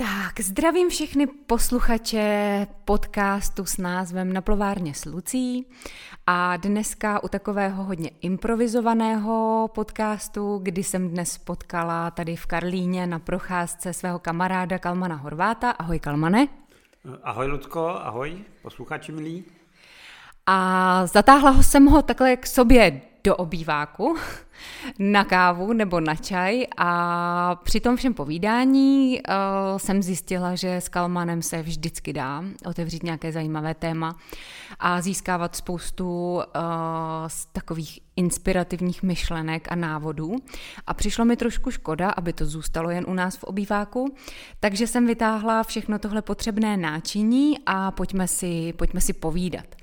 Tak, zdravím všechny posluchače podcastu s názvem Na plovárně s Lucí a dneska u takového hodně improvizovaného podcastu, kdy jsem dnes potkala tady v Karlíně na procházce svého kamaráda Kalmana Horváta. Ahoj Kalmane. Ahoj Ludko, ahoj posluchači milí. A zatáhla jsem ho takhle k sobě do obýváku na kávu nebo na čaj a při tom všem povídání uh, jsem zjistila, že s Kalmanem se vždycky dá otevřít nějaké zajímavé téma a získávat spoustu uh, z takových inspirativních myšlenek a návodů. A přišlo mi trošku škoda, aby to zůstalo jen u nás v obýváku, takže jsem vytáhla všechno tohle potřebné náčiní a pojďme si, pojďme si povídat.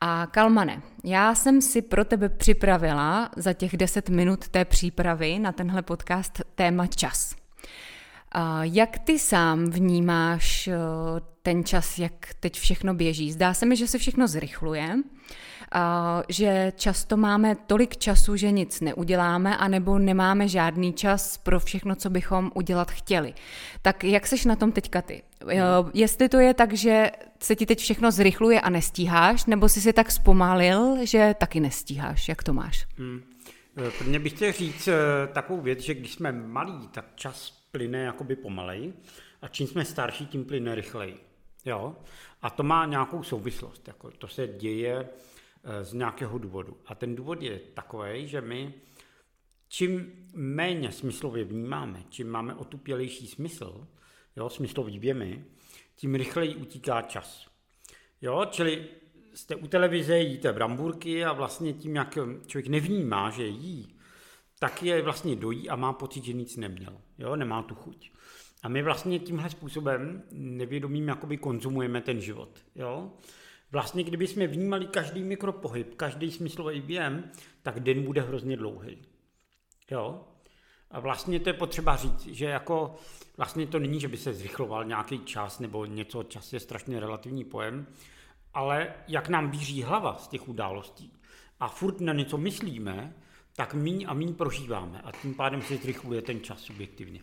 A Kalmane, já jsem si pro tebe připravila za těch 10 minut té přípravy na tenhle podcast téma čas. Jak ty sám vnímáš eh, ten čas, jak teď všechno běží? Zdá se mi, že se všechno zrychluje, že často máme tolik času, že nic neuděláme, anebo nemáme žádný čas pro všechno, co bychom udělat chtěli. Tak jak seš na tom teďka ty? Jestli to je tak, že se ti teď všechno zrychluje a nestíháš, nebo jsi si tak zpomalil, že taky nestíháš? Jak to máš? Hmm. Eh, Prvně bych chtěl říct eh, takovou věc, že když jsme malí, tak čas plyne jakoby pomalej a čím jsme starší, tím plyne rychleji. Jo? A to má nějakou souvislost. Jako to se děje z nějakého důvodu. A ten důvod je takový, že my čím méně smyslově vnímáme, čím máme otupělejší smysl, jo, smyslový věmy, tím rychleji utíká čas. Jo, čili jste u televize, jíte bramburky a vlastně tím, jak člověk nevnímá, že jí, tak je vlastně dojí a má pocit, že nic neměl. Jo, nemá tu chuť. A my vlastně tímhle způsobem nevědomím jakoby konzumujeme ten život. Jo? Vlastně, kdyby jsme vnímali každý mikropohyb, každý smyslový věm, tak den bude hrozně dlouhý. Jo? A vlastně to je potřeba říct, že jako vlastně to není, že by se zrychloval nějaký čas nebo něco, čas je strašně relativní pojem, ale jak nám bíří hlava z těch událostí a furt na něco myslíme, tak míň a míň prožíváme a tím pádem se zrychluje ten čas subjektivně.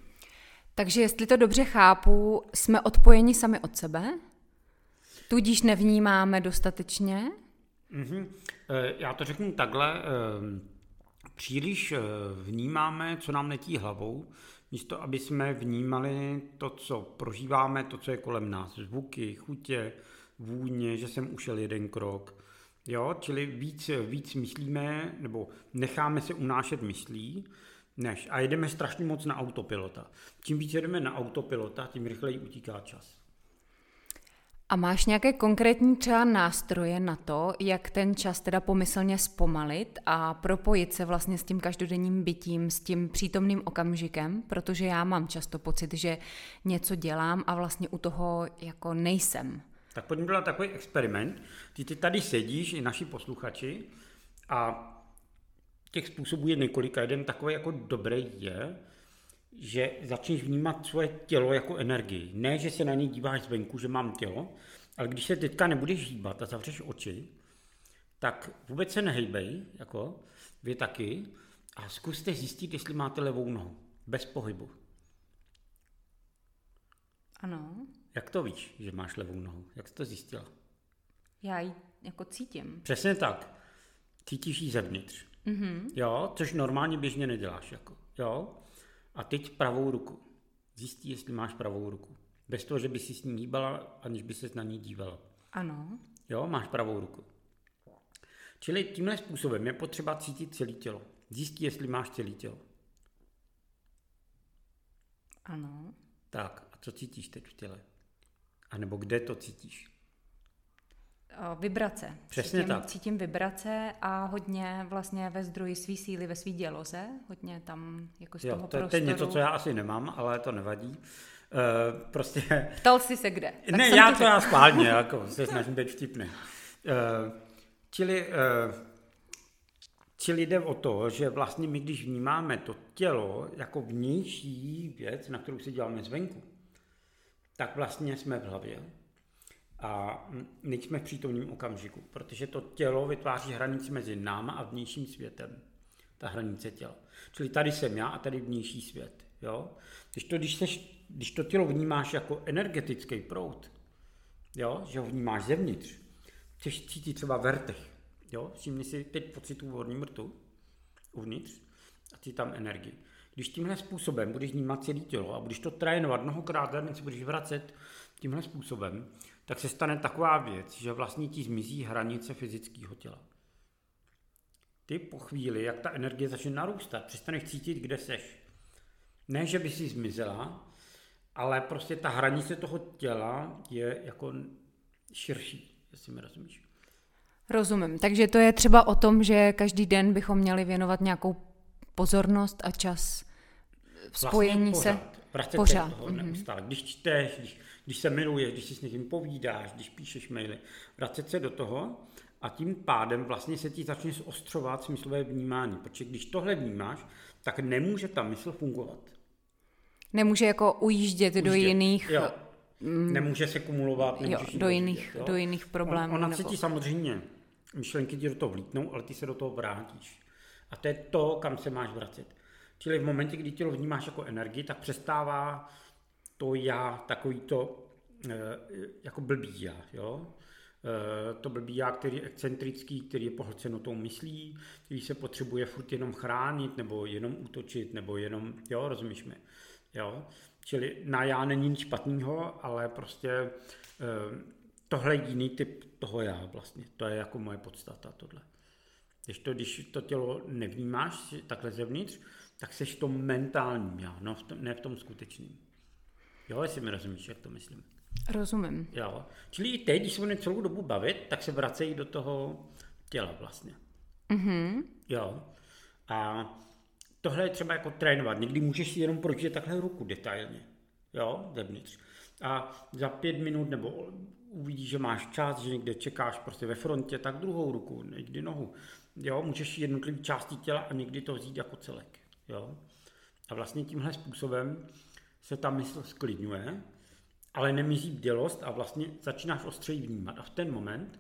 Takže jestli to dobře chápu, jsme odpojeni sami od sebe? Tudíž nevnímáme dostatečně? Mm-hmm. Já to řeknu takhle. Eh, příliš eh, vnímáme, co nám letí hlavou, místo aby jsme vnímali to, co prožíváme, to, co je kolem nás. Zvuky, chutě, vůně, že jsem ušel jeden krok. Jo, čili víc, víc myslíme, nebo necháme se unášet myslí, než. A jedeme strašně moc na autopilota. Čím víc jedeme na autopilota, tím rychleji utíká čas. A máš nějaké konkrétní třeba nástroje na to, jak ten čas teda pomyslně zpomalit a propojit se vlastně s tím každodenním bytím, s tím přítomným okamžikem, protože já mám často pocit, že něco dělám a vlastně u toho jako nejsem. Tak pojďme dělat takový experiment. Ty, ty tady sedíš, i naši posluchači, a těch způsobů je několik a jeden takový jako dobrý je, že začneš vnímat svoje tělo jako energii. Ne, že se na něj díváš zvenku, že mám tělo, ale když se teďka nebudeš hýbat a zavřeš oči, tak vůbec se nehejbej, jako vy taky, a zkuste zjistit, jestli máte levou nohu, bez pohybu. Ano. Jak to víš, že máš levou nohu? Jak jsi to zjistila? Já ji jako cítím. Přesně tak. Cítíš ji zevnitř. Mm-hmm. Jo, což normálně běžně neděláš. Jako. Jo? A teď pravou ruku. Zjistí, jestli máš pravou ruku. Bez toho, že by si s ní hýbala, aniž by se na ní dívala. Ano. Jo, máš pravou ruku. Čili tímhle způsobem je potřeba cítit celé tělo. Zjistí, jestli máš celé tělo. Ano. Tak, a co cítíš teď v těle? A nebo kde to cítíš? Vibrace. Přesně cítím, tak. Cítím vibrace a hodně vlastně ve zdroji svý síly, ve svý děloze, hodně tam jako z jo, toho to, prostoru. to je něco, co já asi nemám, ale to nevadí. Uh, prostě... Ptal jsi se kde? Tak ne, já to já schválně, jako se snažím být vtipný. Uh, čili, uh, čili jde o to, že vlastně my, když vnímáme to tělo jako vnější věc, na kterou se děláme zvenku, tak vlastně jsme v hlavě a nejsme v přítomném okamžiku, protože to tělo vytváří hranici mezi náma a vnějším světem. Ta hranice těla. Čili tady jsem já a tady vnější svět. Jo? Když, to, když, seš, když to tělo vnímáš jako energetický proud, jo? že ho vnímáš zevnitř, chceš cítit třeba vertech, jo? všimni si teď pocitu vodní mrtu uvnitř a ty tam energii. Když tímhle způsobem budeš vnímat celé tělo a budeš to trénovat mnohokrát se budeš vracet tímhle způsobem, tak se stane taková věc, že vlastně ti zmizí hranice fyzického těla. Ty po chvíli, jak ta energie začne narůstat, přestaneš cítit, kde seš. Ne, že by si zmizela, ale prostě ta hranice toho těla je jako širší, jestli mi rozumíš. Rozumím. Takže to je třeba o tom, že každý den bychom měli věnovat nějakou pozornost a čas spojení vlastně se. Vracet pořád. Toho mm-hmm. neustále. Když čteš, když, když se miluješ, když si s někým povídáš, když píšeš maily, vracet se do toho a tím pádem vlastně se ti začne zostřovat smyslové vnímání. Protože když tohle vnímáš, tak nemůže ta mysl fungovat. Nemůže jako ujíždět, ujíždět. do jiných... Jo. Mm, nemůže se kumulovat, jo, do, jiných, jo? do jiných problémů. On, ona nebo... se ti samozřejmě, myšlenky ti do toho vlítnou, ale ty se do toho vrátíš. A to je to, kam se máš vracet. Čili v momentě, kdy tělo vnímáš jako energii, tak přestává to já, takový to eh, jako blbý já, jo? Eh, to blbý já, který je excentrický, který je pohlceno tou myslí, který se potřebuje furt jenom chránit, nebo jenom útočit, nebo jenom, jo, rozumíš mi, jo? Čili na já není nic špatného, ale prostě eh, tohle je jiný typ toho já vlastně. To je jako moje podstata tohle. Když to, když to tělo nevnímáš takhle zevnitř, tak seš v tom mentálním já, no v tom, ne v tom skutečným. Jo, jestli mi rozumíš, jak to myslím. Rozumím. Jo. Čili i teď, když se budeme celou dobu bavit, tak se vracejí do toho těla vlastně. Mm-hmm. Jo. A tohle je třeba jako trénovat. Někdy můžeš si jenom pročítat takhle ruku detailně. Jo, zevnitř. A za pět minut nebo uvidíš, že máš čas, že někde čekáš prostě ve frontě, tak druhou ruku, někdy nohu. Jo, můžeš jednotlivý části těla a někdy to vzít jako celek. Jo? A vlastně tímhle způsobem se ta mysl sklidňuje, ale nemizí bdělost a vlastně začínáš ostřeji vnímat. A v ten moment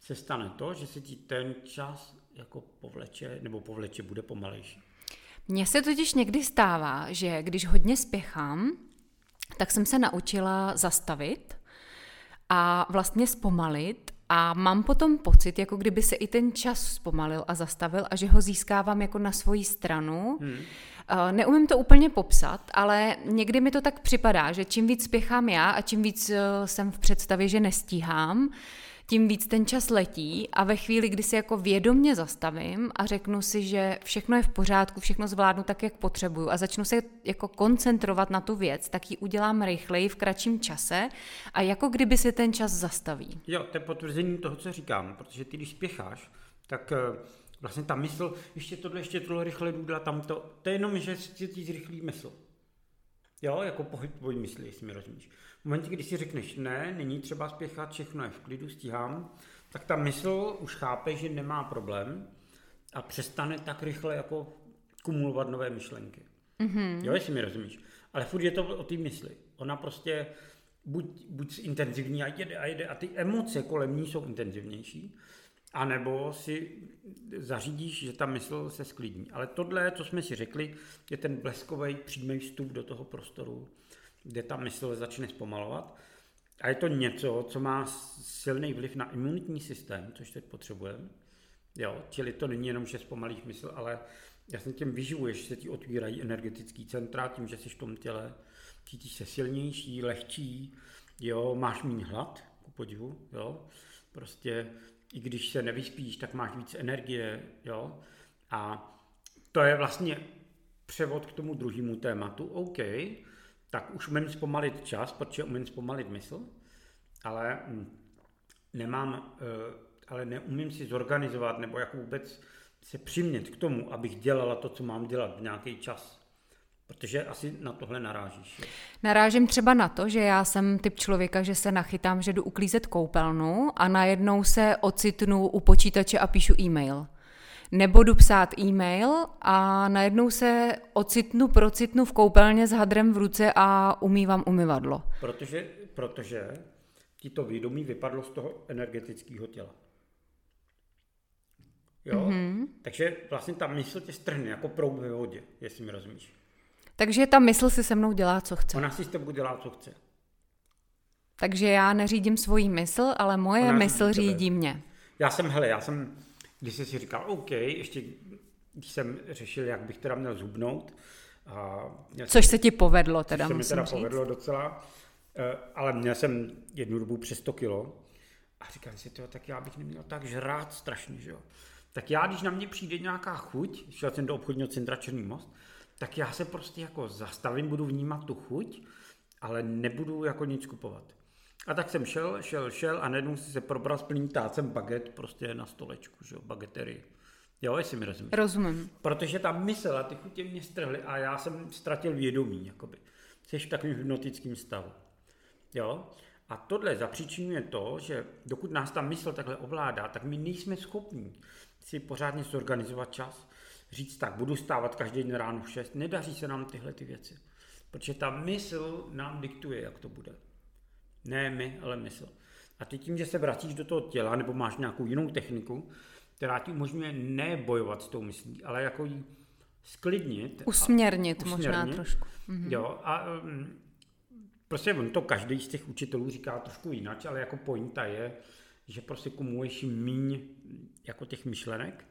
se stane to, že se ti ten čas jako povleče, nebo povleče bude pomalejší. Mně se totiž někdy stává, že když hodně spěchám, tak jsem se naučila zastavit a vlastně zpomalit a mám potom pocit, jako kdyby se i ten čas zpomalil a zastavil a že ho získávám jako na svoji stranu. Hmm. Eh, neumím to úplně popsat, ale někdy mi to tak připadá, že čím víc spěchám já a čím víc eh, jsem v představě, že nestíhám, tím víc ten čas letí a ve chvíli, kdy se jako vědomně zastavím a řeknu si, že všechno je v pořádku, všechno zvládnu tak, jak potřebuju a začnu se jako koncentrovat na tu věc, tak ji udělám rychleji v kratším čase a jako kdyby se ten čas zastaví. Jo, to je potvrzení toho, co říkám, protože ty, když spěcháš, tak eh, vlastně ta mysl, ještě tohle, ještě tohle rychle důdla, tam to, to je jenom, že si ti zrychlí mysl. Jo, jako pohyb tvojí mysli, jestli mi rozumíš. V momentě, kdy si řekneš, ne, není třeba spěchat, všechno je v klidu, stíhám, tak ta mysl už chápe, že nemá problém a přestane tak rychle jako kumulovat nové myšlenky. Mm-hmm. Jo, jestli mi rozumíš. Ale furt je to o té mysli. Ona prostě buď, buď intenzivní a jede a jede a ty emoce kolem ní jsou intenzivnější, anebo si zařídíš, že ta mysl se sklidní. Ale tohle, co jsme si řekli, je ten bleskový přímý vstup do toho prostoru, kde ta mysl začne zpomalovat. A je to něco, co má silný vliv na imunitní systém, což teď potřebujeme. Jo, čili to není jenom, že zpomalíš mysl, ale jasně tím vyživuješ, se ti otvírají energetický centra, tím, že jsi v tom těle, cítíš se silnější, lehčí, jo, máš méně hlad, ku podivu, jo, prostě i když se nevyspíš, tak máš víc energie, jo, a to je vlastně převod k tomu druhému tématu, OK, tak už umím zpomalit čas, protože umím zpomalit mysl, ale hm, nemám, eh, ale neumím si zorganizovat nebo jako vůbec se přimět k tomu, abych dělala to, co mám dělat v nějaký čas. Protože asi na tohle narážíš. Narážím třeba na to, že já jsem typ člověka, že se nachytám, že jdu uklízet koupelnu a najednou se ocitnu u počítače a píšu e-mail. Nebo jdu psát e-mail a najednou se ocitnu, procitnu v koupelně s hadrem v ruce a umývám umyvadlo. Protože, protože ti to vědomí vypadlo z toho energetického těla. Jo? Mm-hmm. Takže vlastně ta mysl tě strhne jako proud ve vodě, jestli mi rozumíš. Takže ta mysl si se mnou dělá, co chce. Ona si s tebou dělá, co chce. Takže já neřídím svoji mysl, ale moje Ona mysl řídí řídí mě. Já jsem, hele, já jsem, když jsem si říkal, OK, ještě když jsem řešil, jak bych teda měl zubnout, a měl Což se ti povedlo, teda se mi musím teda říct. povedlo docela, eh, ale měl jsem jednu dobu přes 100 kilo a říkal si, tyjo, tak já bych neměl tak žrát strašně, že jo. Tak já, když na mě přijde nějaká chuť, šel jsem do obchodního centra Černý most, tak já se prostě jako zastavím, budu vnímat tu chuť, ale nebudu jako nic kupovat. A tak jsem šel, šel, šel a najednou si se probral s plným tácem baget prostě na stolečku, že jo, bageterii. Jo, jestli mi rozumíš. Rozumím. Protože ta mysl a ty chutě mě strhly a já jsem ztratil vědomí, jakoby. Jsi v takovém hypnotickém stavu. Jo? A tohle zapříčinuje to, že dokud nás ta mysl takhle ovládá, tak my nejsme schopni si pořádně zorganizovat čas, říct tak, budu stávat každý den ráno v 6, nedaří se nám tyhle ty věci. Protože ta mysl nám diktuje, jak to bude. Ne my, ale mysl. A ty tím, že se vracíš do toho těla, nebo máš nějakou jinou techniku, která ti umožňuje ne bojovat s tou myslí, ale jako ji sklidnit. a- Usměrnit, možná usměrnit. trošku. Mm-hmm. Jo, a um, prostě on to každý z těch učitelů říká trošku jinak, ale jako pointa je, že prostě kumuluješ míň jako těch myšlenek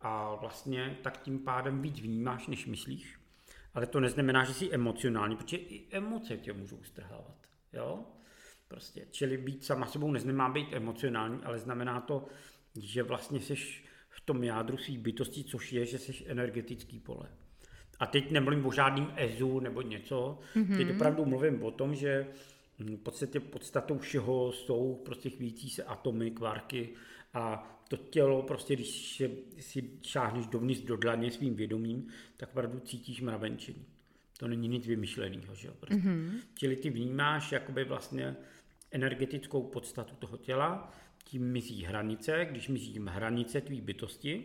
a vlastně tak tím pádem víc vnímáš, než myslíš. Ale to neznamená, že jsi emocionální, protože i emoce tě můžou strhávat. Jo? Prostě, čili být sama sebou neznamená být emocionální, ale znamená to, že vlastně jsi v tom jádru svých bytostí, což je, že jsi energetický pole. A teď nemluvím o žádným EZU nebo něco, mm-hmm. teď opravdu mluvím o tom, že hm, v podstatě podstatou všeho jsou prostě chvíjící se atomy, kvarky a to tělo prostě, když si šáhneš dovnitř do dlaně svým vědomím, tak opravdu cítíš mravenčení. To není nic vymyšleného, že jo? Prostě. Mm-hmm. Čili ty vnímáš jakoby vlastně energetickou podstatu toho těla, tím mizí hranice, když mizí hranice tvý bytosti,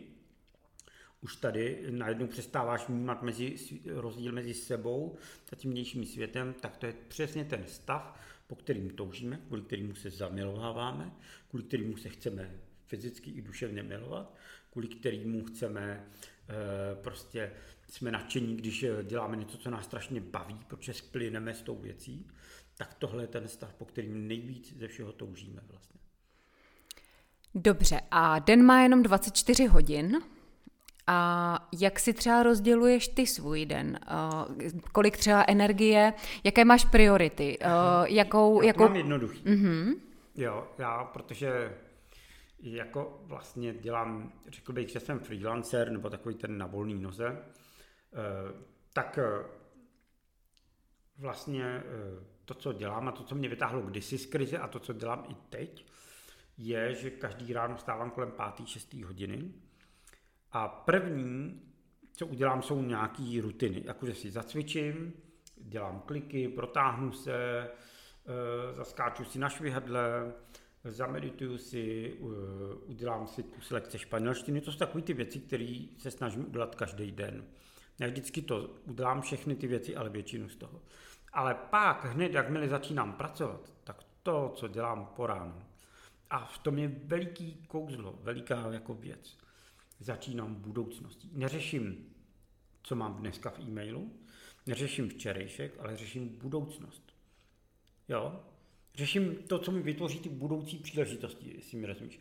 už tady najednou přestáváš vnímat mezi, rozdíl mezi sebou a tím vnějším světem, tak to je přesně ten stav, po kterým toužíme, kvůli kterému se zamilováváme, kvůli kterému se chceme fyzicky i duševně milovat, kvůli kterému chceme e, prostě jsme nadšení, když děláme něco, co nás strašně baví, protože splyneme s tou věcí, tak tohle je ten stav, po kterým nejvíc ze všeho toužíme vlastně. Dobře, a den má jenom 24 hodin. A jak si třeba rozděluješ ty svůj den? Uh, kolik třeba energie? Jaké máš priority? Uh, jakou, já jakou... mám jednoduchý. Mm-hmm. Jo, já, protože jako vlastně dělám, řekl bych, že jsem freelancer, nebo takový ten na volný noze, uh, tak uh, vlastně uh, to, co dělám a to, co mě vytáhlo kdysi z krize a to, co dělám i teď, je, že každý ráno stávám kolem 5. 6. hodiny a první, co udělám, jsou nějaké rutiny. Jakože si zacvičím, dělám kliky, protáhnu se, zaskáču si na švihadle, zamedituju si, udělám si kus lekce španělštiny. To jsou takové ty věci, které se snažím udělat každý den. Ne vždycky to udělám všechny ty věci, ale většinu z toho. Ale pak hned, jakmile začínám pracovat, tak to, co dělám po ránu, a v tom je veliký kouzlo, veliká jako věc. Začínám budoucností. Neřeším, co mám dneska v e-mailu, neřeším včerejšek, ale řeším budoucnost. Jo? Řeším to, co mi vytvoří ty budoucí příležitosti, jestli mi rozumíš.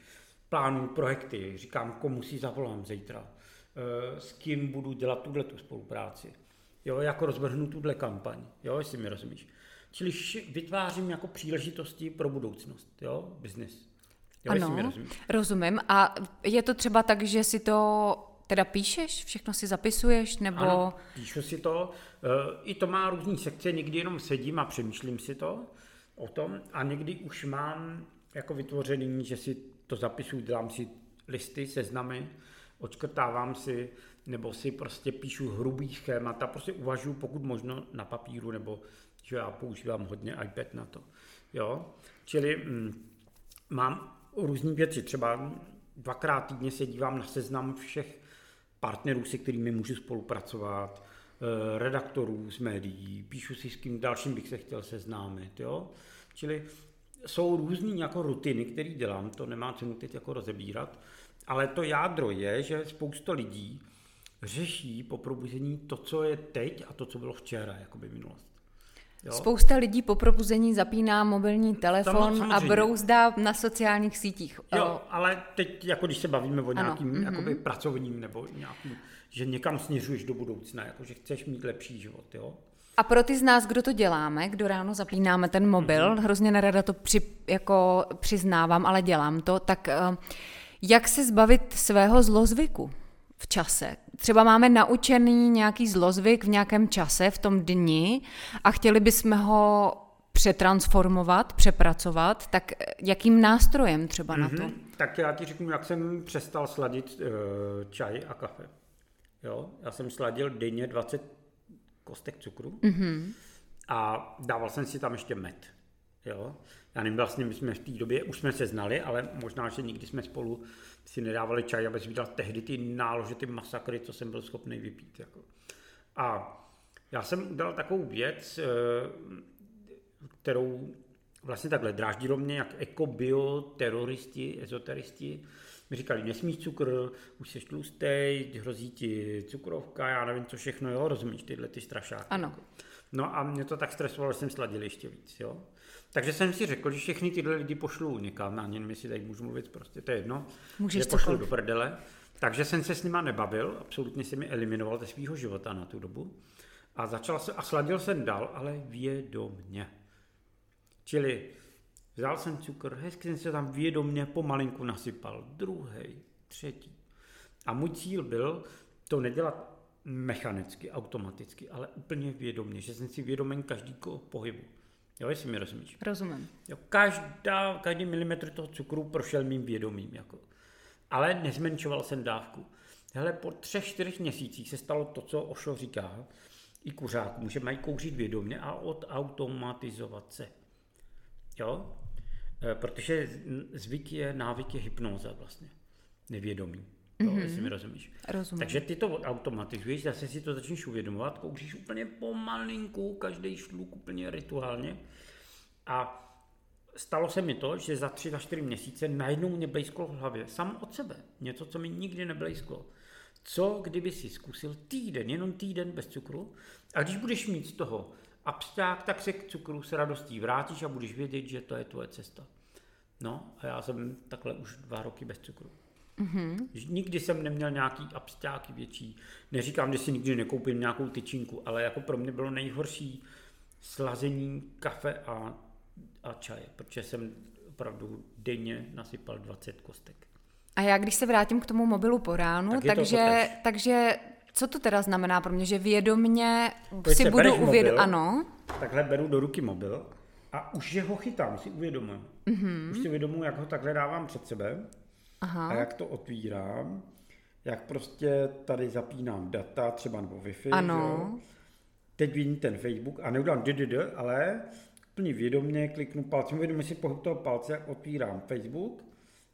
Plánu projekty, říkám, komu si zavolám zítra, s kým budu dělat tuhle tu spolupráci. Jo, jako rozvrhnu tuhle kampaň, jo, jestli mi rozumíš. Čili vytvářím jako příležitosti pro budoucnost, jo, business. Jo, ano, rozumíš. rozumím. A je to třeba tak, že si to teda píšeš, všechno si zapisuješ, nebo... Ano, píšu si to. I to má různý sekce, někdy jenom sedím a přemýšlím si to o tom a někdy už mám jako vytvořený, že si to zapisuju, dělám si listy, seznamy, odškrtávám si, nebo si prostě píšu hrubý schémata, prostě uvažuji pokud možno na papíru, nebo že já používám hodně iPad na to. Jo? Čili mm, mám různé věci, třeba dvakrát týdně se dívám na seznam všech partnerů, se kterými můžu spolupracovat, redaktorů z médií, píšu si s kým dalším bych se chtěl seznámit, jo? Čili jsou různý jako rutiny, které dělám, to nemá cenu teď jako rozebírat, ale to jádro je, že spousta lidí řeší po probuzení to, co je teď a to, co bylo včera, jako by minulost. Jo? Spousta lidí po probuzení zapíná mobilní telefon a brouzdá na sociálních sítích. Jo, ale teď, jako když se bavíme o nějakým ano. Mhm. jakoby, pracovním nebo nějakým, že někam směřuješ do budoucna, jako že chceš mít lepší život, jo? A pro ty z nás, kdo to děláme, kdo ráno zapínáme ten mobil, mm-hmm. hrozně nerada to při, jako přiznávám, ale dělám to, tak uh, jak se zbavit svého zlozvyku v čase? Třeba máme naučený nějaký zlozvyk v nějakém čase, v tom dni a chtěli bychom ho přetransformovat, přepracovat, tak jakým nástrojem třeba mm-hmm. na to? Mhm. Tak já ti řeknu, jak jsem přestal sladit uh, čaj a kafe. Jo? Já jsem sladil denně 20 kostek cukru mm-hmm. a dával jsem si tam ještě med. Jo? Já nevím, vlastně my jsme v té době, už jsme se znali, ale možná, že nikdy jsme spolu si nedávali čaj, aby si viděl tehdy ty nálože, ty masakry, co jsem byl schopný vypít. Jako. A já jsem udělal takovou věc, eh, kterou vlastně takhle dráždilo mě, jak eko, bio, teroristi, ezoteristi, mi říkali, nesmíš cukr, už jsi tlustej, hrozí ti cukrovka, já nevím, co všechno, jo, rozumíš, tyhle ty strašáky. Ano. No a mě to tak stresovalo, že jsem sladil ještě víc, jo. Takže jsem si řekl, že všechny tyhle lidi pošlu někam, na něm si tady můžu mluvit, prostě to je jedno, Můžeš že pošlu do prdele. Takže jsem se s nima nebavil, absolutně jsem mi eliminoval ze svého života na tu dobu. A začal se, a sladil jsem dál, ale vědomně. Čili vzal jsem cukr, hezky jsem se tam vědomně pomalinku nasypal, druhý, třetí. A můj cíl byl to nedělat mechanicky, automaticky, ale úplně vědomně, že jsem si vědomen každého pohybu. Jo, jestli mi rozumíš. Rozumím. Jo, každá, každý milimetr toho cukru prošel mým vědomím. Jako. Ale nezmenšoval jsem dávku. Hele, po třech, čtyřech měsících se stalo to, co Ošo říká, i kuřákům, že mají kouřit vědomě a odautomatizovat se. Jo? E, protože zvyk je, návyk je hypnóza vlastně. Nevědomí. Mm-hmm. jestli mi rozumíš. Rozumím. Takže ty to automatizuješ, zase si to začneš uvědomovat, kouříš úplně pomalinku, každý šluk úplně rituálně. A stalo se mi to, že za tři, za čtyři měsíce najednou mě blízklo v hlavě, sam od sebe, něco, co mi nikdy neblízklo. Co kdyby si zkusil týden, jenom týden bez cukru a když budeš mít z toho absták, tak se k cukru s radostí vrátíš a budeš vědět, že to je tvoje cesta. No a já jsem takhle už dva roky bez cukru. Mm-hmm. Nikdy jsem neměl nějaký abstáky větší. Neříkám, že si nikdy nekoupím nějakou tyčinku, ale jako pro mě bylo nejhorší slazení kafe a, a čaje, protože jsem opravdu denně nasypal 20 kostek. A já když se vrátím k tomu mobilu po ránu, tak takže, takže co to teda znamená pro mě, že vědomně Pojď si budu uvědomit, ano. Takhle beru do ruky mobil a už je ho chytám, si uvědomuji. Mm-hmm. Už si uvědomuji, jak ho takhle dávám před sebe Aha. a jak to otvírám, jak prostě tady zapínám data, třeba nebo Wi-Fi. Ano. Jo. Teď vidím ten Facebook a neudělám ddd, ale úplně vědomě kliknu palcem, uvědomím si pohyb toho palce, jak otvírám Facebook,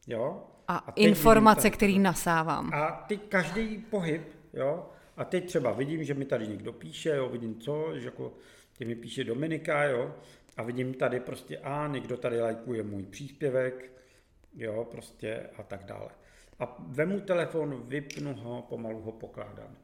jo. A, a informace, který nasávám. A teď každý pohyb, jo, a teď třeba vidím, že mi tady někdo píše, jo, vidím co, že jako tě mi píše Dominika, jo, a vidím tady prostě, a někdo tady lajkuje můj příspěvek, jo, prostě a tak dále. A vemu telefon, vypnu ho, pomalu ho pokládám.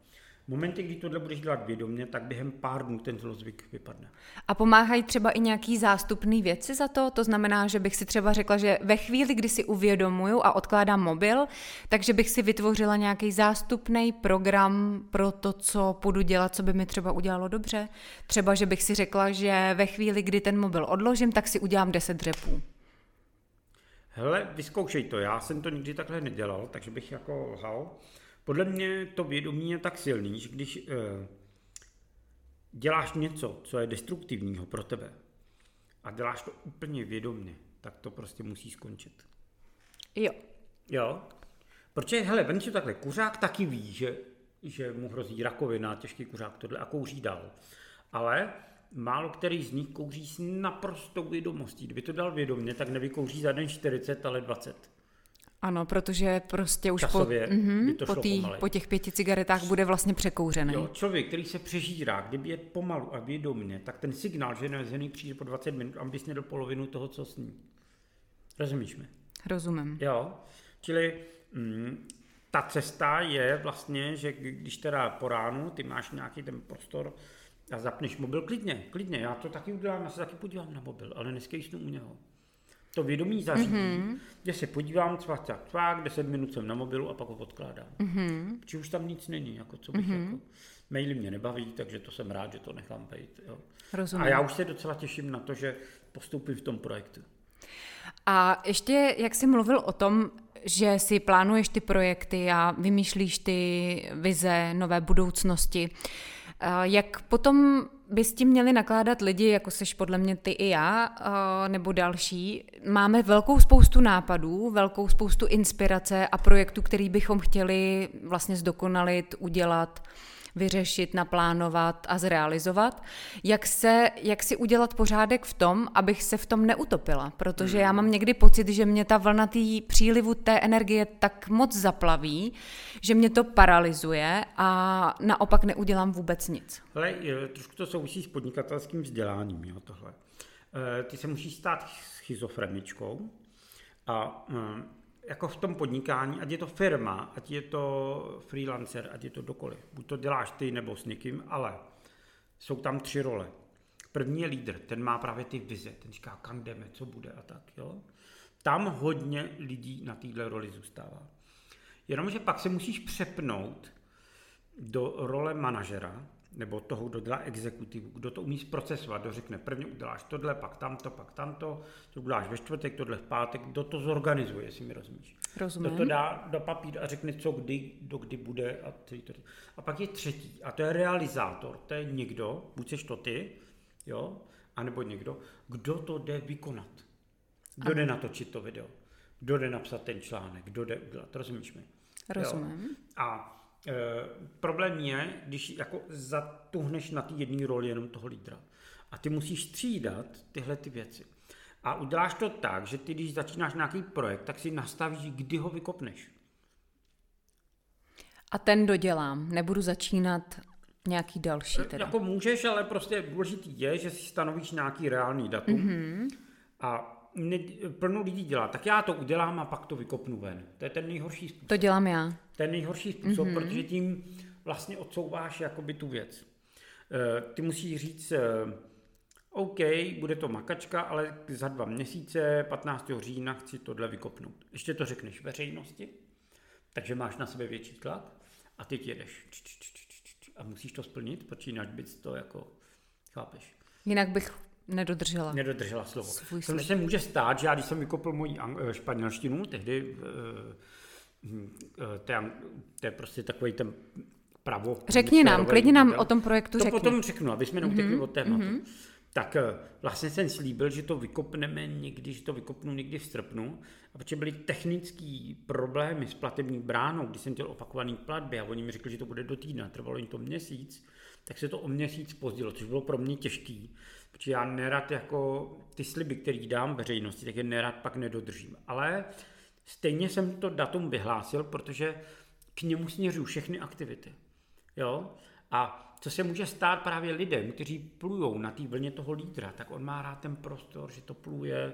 V momentě, kdy tohle budeš dělat vědomě, tak během pár dnů ten zlozvyk vypadne. A pomáhají třeba i nějaký zástupný věci za to? To znamená, že bych si třeba řekla, že ve chvíli, kdy si uvědomuju a odkládám mobil, takže bych si vytvořila nějaký zástupný program pro to, co půjdu dělat, co by mi třeba udělalo dobře. Třeba, že bych si řekla, že ve chvíli, kdy ten mobil odložím, tak si udělám 10 dřepů. Hele, vyzkoušej to, já jsem to nikdy takhle nedělal, takže bych jako lhal. Podle mě to vědomí je tak silný, že když uh, děláš něco, co je destruktivního pro tebe a děláš to úplně vědomně, tak to prostě musí skončit. Jo. Jo? Protože, hele, vem si takhle, kuřák taky ví, že, že mu hrozí rakovina, těžký kuřák tohle a kouří dál. Ale málo který z nich kouří s naprostou vědomostí. Kdyby to dal vědomě, tak nevykouří za den 40, ale 20. Ano, protože prostě už Časově po, mm-hmm, po, tý, po těch pěti cigaretách bude vlastně překouřený. Jo, člověk, který se přežírá, kdyby je pomalu a vědomně, tak ten signál, že je nevezený, přijde po 20 minut, aby snědl polovinu toho, co sní. Rozumíš mi? Rozumím. Jo, čili mm, ta cesta je vlastně, že když teda po ránu ty máš nějaký ten prostor a zapneš mobil, klidně, klidně, já to taky udělám, já se taky podívám na mobil, ale dneska jistě u něho. To vědomí zařídí, mm-hmm. že se podívám, cvak, cvak, cvak, 10 minut jsem na mobilu a pak ho odkládám. Mm-hmm. Či už tam nic není, jako co bych mm-hmm. jako, maily mě nebaví, takže to jsem rád, že to nechám být. Jo. Rozumím. A já už se docela těším na to, že postoupím v tom projektu. A ještě, jak jsi mluvil o tom, že si plánuješ ty projekty a vymýšlíš ty vize nové budoucnosti, jak potom by s tím měli nakládat lidi, jako seš podle mě ty i já, nebo další. Máme velkou spoustu nápadů, velkou spoustu inspirace a projektů, který bychom chtěli vlastně zdokonalit, udělat vyřešit, naplánovat a zrealizovat. Jak, se, jak si udělat pořádek v tom, abych se v tom neutopila, protože já mám někdy pocit, že mě ta vlna tý přílivu té energie tak moc zaplaví, že mě to paralyzuje a naopak neudělám vůbec nic. Ale trošku to souvisí s podnikatelským vzděláním, jo, tohle. E, ty se musíš stát schizofreničkou a hm, jako v tom podnikání, ať je to firma, ať je to freelancer, ať je to dokoliv. Buď to děláš ty nebo s někým, ale jsou tam tři role. První je lídr, ten má právě ty vize, ten říká, kam jdeme, co bude a tak. Jo? Tam hodně lidí na téhle roli zůstává. Jenomže pak se musíš přepnout do role manažera, nebo toho, kdo dělá exekutivu, kdo to umí zprocesovat, kdo řekne, prvně uděláš tohle, pak tamto, pak tamto, to uděláš ve čtvrtek, tohle v pátek, kdo to zorganizuje, jestli mi rozumíš. Rozumím. Kdo to dá do papíru a řekne, co kdy, do kdy bude a ty, to. A pak je třetí, a to je realizátor, to je někdo, buď jsi to ty, jo, anebo někdo, kdo to jde vykonat. Kdo jde natočit to video, kdo jde napsat ten článek, kdo jde udělat, rozumíš mi? Rozumím. Jo? A Eh, problém je, když jako zatuhneš na ty jedné roli jenom toho lídra. A ty musíš střídat tyhle ty věci. A uděláš to tak, že ty, když začínáš nějaký projekt, tak si nastavíš, kdy ho vykopneš. A ten dodělám, nebudu začínat nějaký další eh, teda. Jako můžeš, ale prostě důležitý je, že si stanovíš nějaký reálný datum mm-hmm. a ne, plno lidí dělá, tak já to udělám a pak to vykopnu ven. To je ten nejhorší způsob. To dělám já. Ten nejhorší způsob, mm-hmm. protože tím vlastně odsouváš jakoby tu věc. E, ty musíš říct, e, OK, bude to makačka, ale za dva měsíce, 15. října, chci tohle vykopnout. Ještě to řekneš veřejnosti, takže máš na sebe větší tlak a teď jedeš. A musíš to splnit, protože jinak bys to jako, chápeš. Jinak bych Nedodržela. Nedodržela slovo. To se může stát, že já když jsem vykopl moji eh, španělštinu, tehdy eh, eh, to je, to je prostě takový ten pravo. Řekni nám, klidně nám o tom projektu to řekni. potom řeknu, aby jsme neutekli mm-hmm. od tématu. Mm-hmm. Tak vlastně jsem slíbil, že to vykopneme někdy, že to vykopnu někdy v srpnu, a protože byly technické problémy s platební bránou, když jsem chtěl opakovaný platby a oni mi řekli, že to bude do týdna, trvalo jim to měsíc, tak se to o měsíc pozdilo, což bylo pro mě těžký, protože já nerad jako ty sliby, které dám veřejnosti, tak je nerad pak nedodržím. Ale stejně jsem to datum vyhlásil, protože k němu směřují všechny aktivity. Jo? A co se může stát právě lidem, kteří plujou na té vlně toho lídra, tak on má rád ten prostor, že to pluje,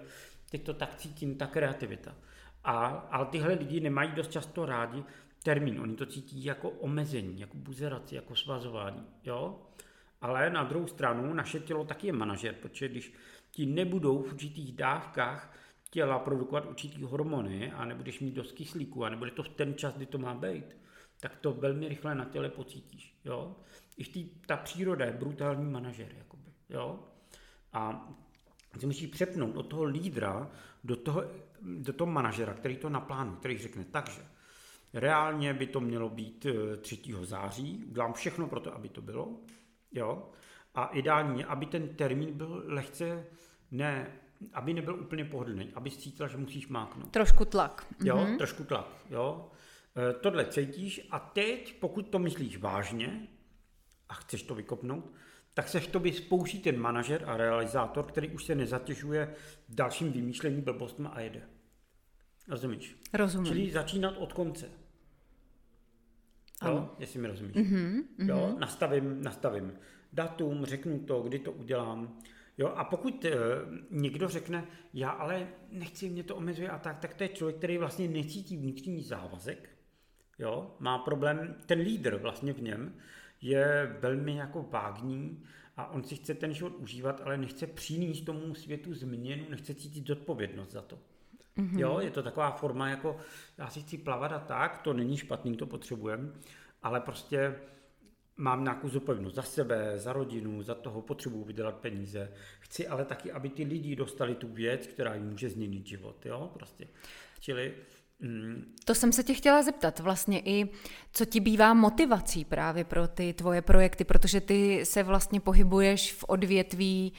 teď to tak cítím, ta kreativita. A, ale tyhle lidi nemají dost často rádi termín, oni to cítí jako omezení, jako buzeraci, jako svazování. Jo? Ale na druhou stranu naše tělo taky je manažer, protože když ti nebudou v určitých dávkách těla produkovat určitý hormony a nebudeš mít dost kyslíku a nebude to v ten čas, kdy to má být, tak to velmi rychle na těle pocítíš. Jo? I tý, ta příroda je brutální manažer. Jakoby, jo? A ty musíš přepnout od toho lídra do toho, do toho manažera, který to naplánuje, který řekne, takže reálně by to mělo být 3. Eh, září, udělám všechno pro to, aby to bylo, Jo? A ideální aby ten termín byl lehce, ne, aby nebyl úplně pohodlný, aby cítila, že musíš máknout. Trošku tlak. Jo, mm-hmm. trošku tlak, jo. E, tohle cítíš a teď, pokud to myslíš vážně a chceš to vykopnout, tak se v tobě spouští ten manažer a realizátor, který už se nezatěžuje dalším vymýšlení blbostma a jede. Rozumíš? Rozumím. Čili začínat od konce. Jo, jestli mi rozumíš. Mm-hmm, jo, mhm. nastavím, nastavím datum, řeknu to, kdy to udělám. Jo, a pokud e, někdo řekne, já ale nechci, mě to omezuje a tak, tak to je člověk, který vlastně necítí vnitřní závazek, Jo? Má problém, ten lídr vlastně v něm je velmi jako vágní a on si chce ten život užívat, ale nechce přinést tomu světu změnu, nechce cítit zodpovědnost za to. Mm-hmm. Jo, je to taková forma jako, já si chci plavat a tak, to není špatný, to potřebujeme, ale prostě mám nějakou zodpovědnost za sebe, za rodinu, za toho potřebuji vydělat peníze. Chci ale taky, aby ty lidi dostali tu věc, která jim může změnit život, jo, prostě. Čili mm, to jsem se tě chtěla zeptat vlastně i, co ti bývá motivací právě pro ty tvoje projekty, protože ty se vlastně pohybuješ v odvětví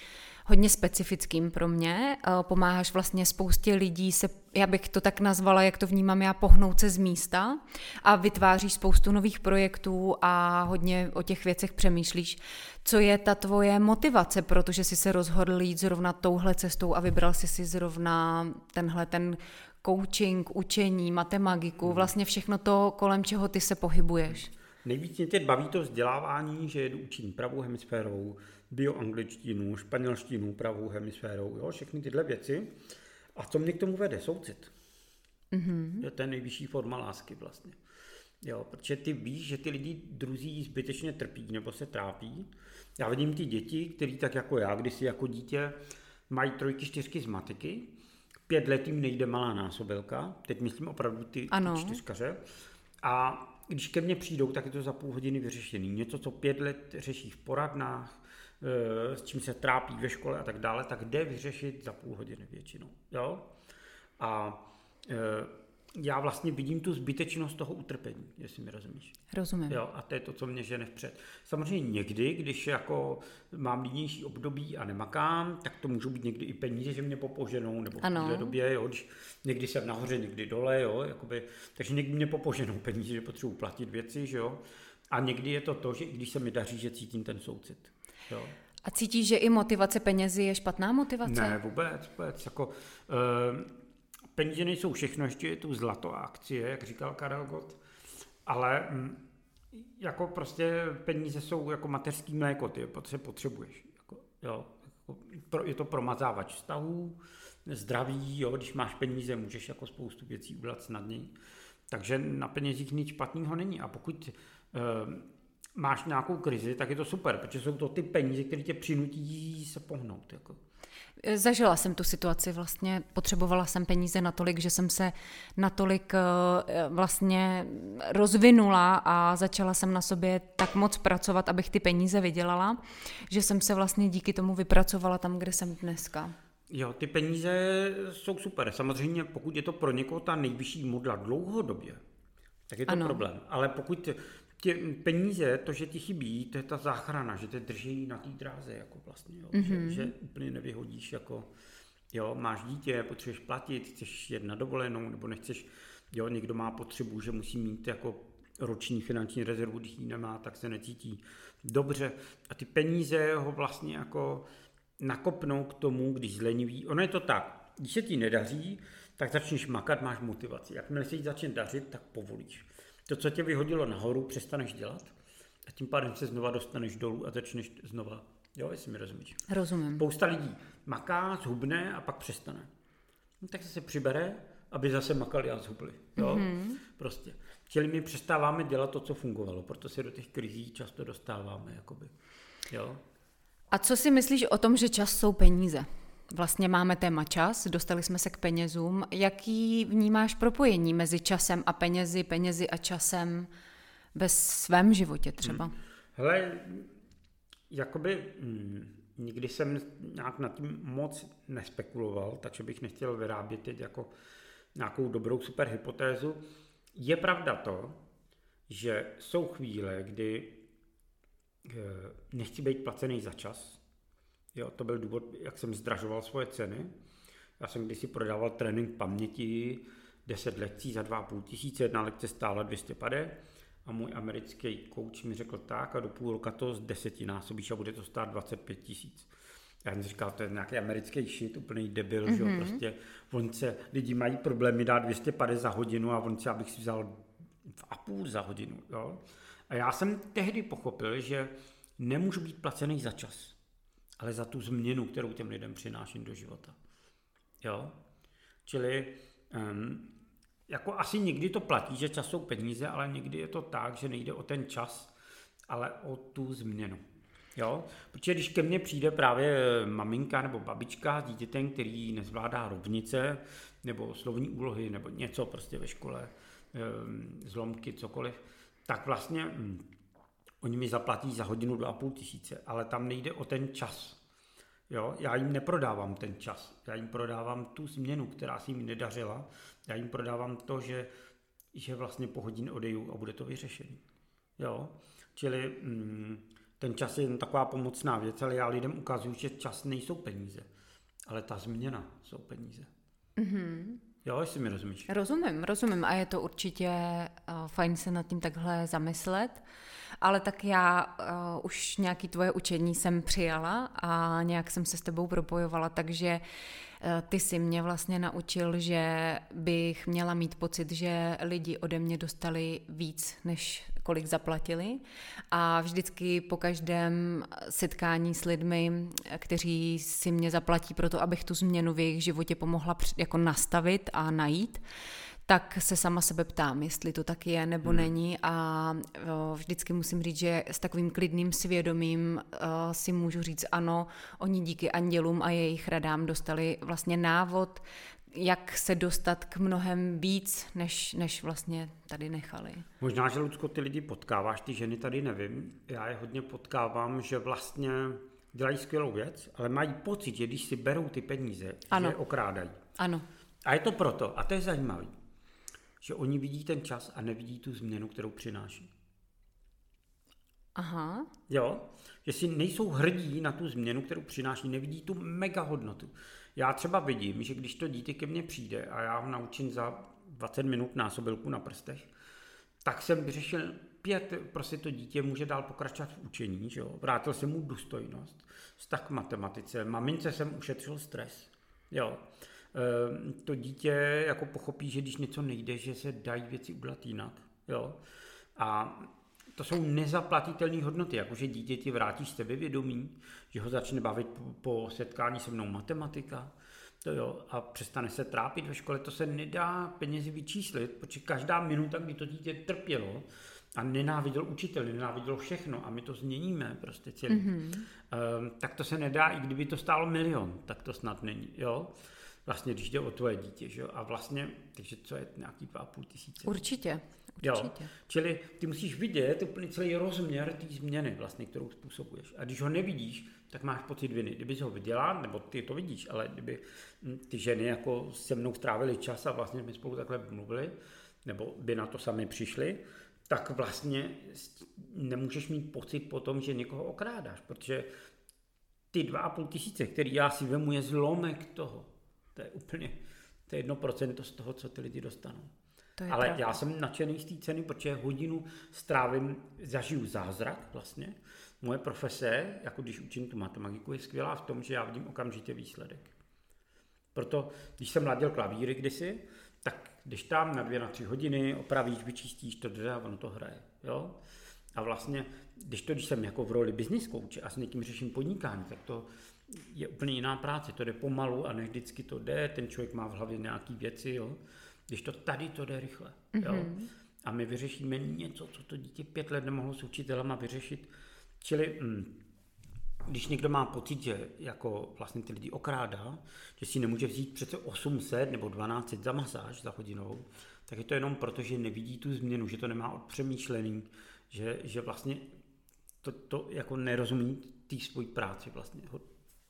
hodně specifickým pro mě. Eh, pomáháš vlastně spoustě lidí se, já bych to tak nazvala, jak to vnímám já, pohnout se z místa a vytváříš spoustu nových projektů a hodně o těch věcech přemýšlíš. Co je ta tvoje motivace, protože jsi se rozhodl jít zrovna touhle cestou a vybral jsi si zrovna tenhle ten coaching, učení, matemagiku, hmm. vlastně všechno to, kolem čeho ty se pohybuješ. Nejvíc mě teď baví to vzdělávání, že jedu učím pravou hemisférou, bioangličtinu, španělštinu, pravou hemisférou, jo, všechny tyhle věci. A co mě k tomu vede? Soucit. Mm-hmm. Je to nejvyšší forma lásky vlastně. Jo, protože ty víš, že ty lidi druzí zbytečně trpí nebo se trápí. Já vidím ty děti, který tak jako já, kdysi jako dítě mají trojky, čtyřky z matiky, pět let jim nejde malá násobelka, teď myslím opravdu ty, ty čtyřkaře, a když ke mně přijdou, tak je to za půl hodiny vyřešený. Něco, co pět let řeší v poradnách, s čím se trápí ve škole a tak dále, tak jde vyřešit za půl hodiny většinou. Jo? A e, já vlastně vidím tu zbytečnost toho utrpení, jestli mi rozumíš. Rozumím. Jo, a to je to, co mě žene vpřed. Samozřejmě někdy, když jako mám línější období a nemakám, tak to můžou být někdy i peníze, že mě popoženou, nebo v této době, jo, když někdy jsem nahoře, někdy dole, jo, jakoby, takže někdy mě popoženou peníze, že potřebuji platit věci, že jo, a někdy je to to, že když se mi daří, že cítím ten soucit. Jo. A cítíš, že i motivace penězi je špatná motivace? Ne, vůbec, vůbec. Jako, uh, peníze nejsou všechno, ještě je tu zlato a akcie, jak říkal Karel Gott, ale um, jako prostě peníze jsou jako mateřský mléko, ty je potřebuješ. Jako, jo, jako, je to promazávač vztahů, zdraví, jo, když máš peníze, můžeš jako spoustu věcí udělat snadněji. Takže na penězích nic špatného není. A pokud uh, máš nějakou krizi, tak je to super, protože jsou to ty peníze, které tě přinutí se pohnout. Jako. Zažila jsem tu situaci, vlastně potřebovala jsem peníze natolik, že jsem se natolik eh, vlastně rozvinula a začala jsem na sobě tak moc pracovat, abych ty peníze vydělala, že jsem se vlastně díky tomu vypracovala tam, kde jsem dneska. Jo, ty peníze jsou super. Samozřejmě, pokud je to pro někoho ta nejvyšší modla dlouhodobě, tak je to ano. problém. Ale pokud tě peníze, to, že ti chybí, to je ta záchrana, že te drží na té dráze, jako vlastně, jo, mm-hmm. že, že úplně nevyhodíš, jako, jo, máš dítě, potřebuješ platit, chceš jet na dovolenou, nebo nechceš, jo, někdo má potřebu, že musí mít jako roční finanční rezervu, když ji nemá, tak se necítí dobře. A ty peníze ho vlastně jako nakopnou k tomu, když zlenivý. Ono je to tak, když se ti nedaří, tak začneš makat, máš motivaci. Jakmile se ti začne dařit, tak povolíš to, co tě vyhodilo nahoru, přestaneš dělat a tím pádem se znova dostaneš dolů a začneš znova. Jo, jestli mi rozumíš. Rozumím. Spousta lidí maká, zhubne a pak přestane. No, tak se přibere, aby zase makali a zhubli. Jo? Mm-hmm. Prostě. Čili my přestáváme dělat to, co fungovalo, proto se do těch krizí často dostáváme. Jakoby. Jo? A co si myslíš o tom, že čas jsou peníze? Vlastně máme téma čas, dostali jsme se k penězům. Jaký vnímáš propojení mezi časem a penězi, penězi a časem ve svém životě třeba? Hmm. Hele, jakoby hmm, nikdy jsem nějak nad tím moc nespekuloval, takže bych nechtěl vyrábět teď jako nějakou dobrou super hypotézu. Je pravda to, že jsou chvíle, kdy eh, nechci být placený za čas, Jo, to byl důvod, jak jsem zdražoval svoje ceny. Já jsem kdysi prodával trénink paměti, 10 lekcí za 2,5 tisíce, jedna lekce stála 250 a můj americký coach mi řekl tak a do půl roka to z deseti násobíš a bude to stát 25 tisíc. Já jsem říkal, to je nějaký americký shit, úplný debil, mm-hmm. že jo, mhm. prostě on se, lidi mají problémy dát 250 za hodinu a on se, abych si vzal v a půl za hodinu, jo. A já jsem tehdy pochopil, že nemůžu být placený za čas ale za tu změnu, kterou těm lidem přináším do života. Jo? Čili um, jako asi někdy to platí, že čas jsou peníze, ale někdy je to tak, že nejde o ten čas, ale o tu změnu. Jo? Protože když ke mně přijde právě maminka nebo babička s dítětem, který nezvládá rovnice nebo slovní úlohy nebo něco prostě ve škole, zlomky, cokoliv, tak vlastně hm, oni mi zaplatí za hodinu dva a půl tisíce, ale tam nejde o ten čas. Jo? Já jim neprodávám ten čas, já jim prodávám tu změnu, která si jim nedařila, já jim prodávám to, že, že vlastně po hodině odeju a bude to vyřešený. Jo? Čili hm, ten čas je jen taková pomocná věc, ale já lidem ukazuju, že čas nejsou peníze, ale ta změna jsou peníze. Mm-hmm. Jo, jestli mi rozumíš. Rozumím, rozumím a je to určitě uh, fajn se nad tím takhle zamyslet, ale tak já uh, už nějaký tvoje učení jsem přijala a nějak jsem se s tebou propojovala, takže uh, ty si mě vlastně naučil, že bych měla mít pocit, že lidi ode mě dostali víc, než kolik zaplatili a vždycky po každém setkání s lidmi, kteří si mě zaplatí pro to, abych tu změnu v jejich životě pomohla jako nastavit a najít, tak se sama sebe ptám, jestli to tak je nebo hmm. není a vždycky musím říct, že s takovým klidným svědomím si můžu říct ano, oni díky andělům a jejich radám dostali vlastně návod, jak se dostat k mnohem víc, než, než vlastně tady nechali. Možná, že Lucko, ty lidi potkáváš, ty ženy tady nevím. Já je hodně potkávám, že vlastně dělají skvělou věc, ale mají pocit, že když si berou ty peníze, ano. že je okrádají. Ano. A je to proto, a to je zajímavé, že oni vidí ten čas a nevidí tu změnu, kterou přináší. Aha. Jo, že si nejsou hrdí na tu změnu, kterou přináší, nevidí tu mega hodnotu. Já třeba vidím, že když to dítě ke mně přijde a já ho naučím za 20 minut násobilku na prstech, tak jsem vyřešil pět, prostě to dítě může dál pokračovat v učení, že jo? vrátil jsem mu důstojnost, vztah k matematice, mamince jsem ušetřil stres, jo. E, to dítě jako pochopí, že když něco nejde, že se dají věci udělat jinak, jo. A to jsou nezaplatitelné hodnoty, jakože dítě ti vrátí sebevědomí, že ho začne bavit po, po setkání se mnou matematika, to jo, a přestane se trápit ve škole, to se nedá penězi vyčíslit, protože každá minuta, kdy to dítě trpělo a nenáviděl učitel, nenáviděl všechno a my to změníme prostě celý, mm-hmm. um, tak to se nedá, i kdyby to stálo milion, tak to snad není, jo. Vlastně, když jde o tvoje dítě, že jo, a vlastně, takže co je nějaký 2,5 tisíce. Určitě. Jo. Čili ty musíš vidět úplně celý rozměr té změny, vlastně, kterou způsobuješ. A když ho nevidíš, tak máš pocit viny. Kdyby ho viděla, nebo ty to vidíš, ale kdyby hm, ty ženy jako se mnou strávili čas a vlastně jsme spolu takhle mluvili, nebo by na to sami přišli, tak vlastně nemůžeš mít pocit po tom, že někoho okrádáš, protože ty dva a půl tisíce, který já si vemu, je zlomek toho. To je úplně, to je jedno procento z toho, co ty lidi dostanou. To je Ale pravda. já jsem nadšený z té ceny, protože hodinu strávím, zažiju zázrak vlastně. Moje profese, jako když učím tu matematiku, je skvělá v tom, že já vidím okamžitě výsledek. Proto, když jsem ladil klavíry kdysi, tak když tam na dvě, na tři hodiny opravíš, vyčistíš to, a ono to hraje. Jo? A vlastně, když to, když jsem jako v roli business coach a s někým řeším podnikání, tak to je úplně jiná práce. To jde pomalu a ne vždycky to jde, ten člověk má v hlavě nějaké věci, jo? Když to tady to jde rychle. Mm-hmm. Jo? Mhm. A my vyřešíme něco, co to dítě pět let nemohlo s učitelama vyřešit. Čili hm, když někdo má pocit, že jako vlastně ty lidi okrádá, že si nemůže vzít přece 800 nebo 1200 za masáž za hodinou, tak je to jenom proto, že nevidí tu změnu, že to nemá odpřemýšlený, že, že vlastně to, to jako nerozumí té svojí práci vlastně.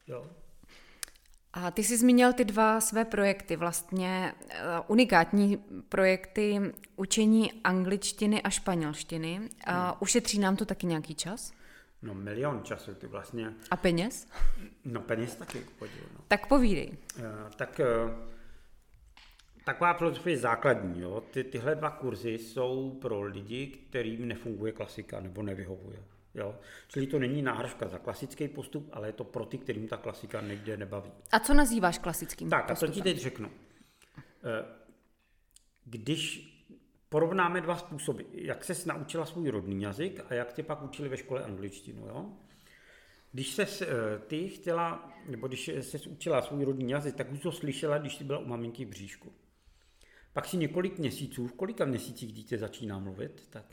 Jo? A ty jsi zmínil ty dva své projekty, vlastně uh, unikátní projekty učení angličtiny a španělštiny. Uh, hmm. Ušetří nám to taky nějaký čas? No milion času, ty vlastně. A peněz? No peněz taky, podíl, no. Tak povídej. Uh, tak uh, taková filozofie základní, jo. Ty, tyhle dva kurzy jsou pro lidi, kterým nefunguje klasika nebo nevyhovuje. Jo? Čili to není náhražka za klasický postup, ale je to pro ty, kterým ta klasika někde nebaví. A co nazýváš klasickým Tak, postupem? a to ti teď řeknu. Eh, když porovnáme dva způsoby, jak ses naučila svůj rodný jazyk a jak tě pak učili ve škole angličtinu, jo? Když se eh, ty chtěla, nebo když se učila svůj rodný jazyk, tak už to slyšela, když jsi byla u maminky v bříšku. Pak si několik měsíců, v kolika měsících dítě začíná mluvit, tak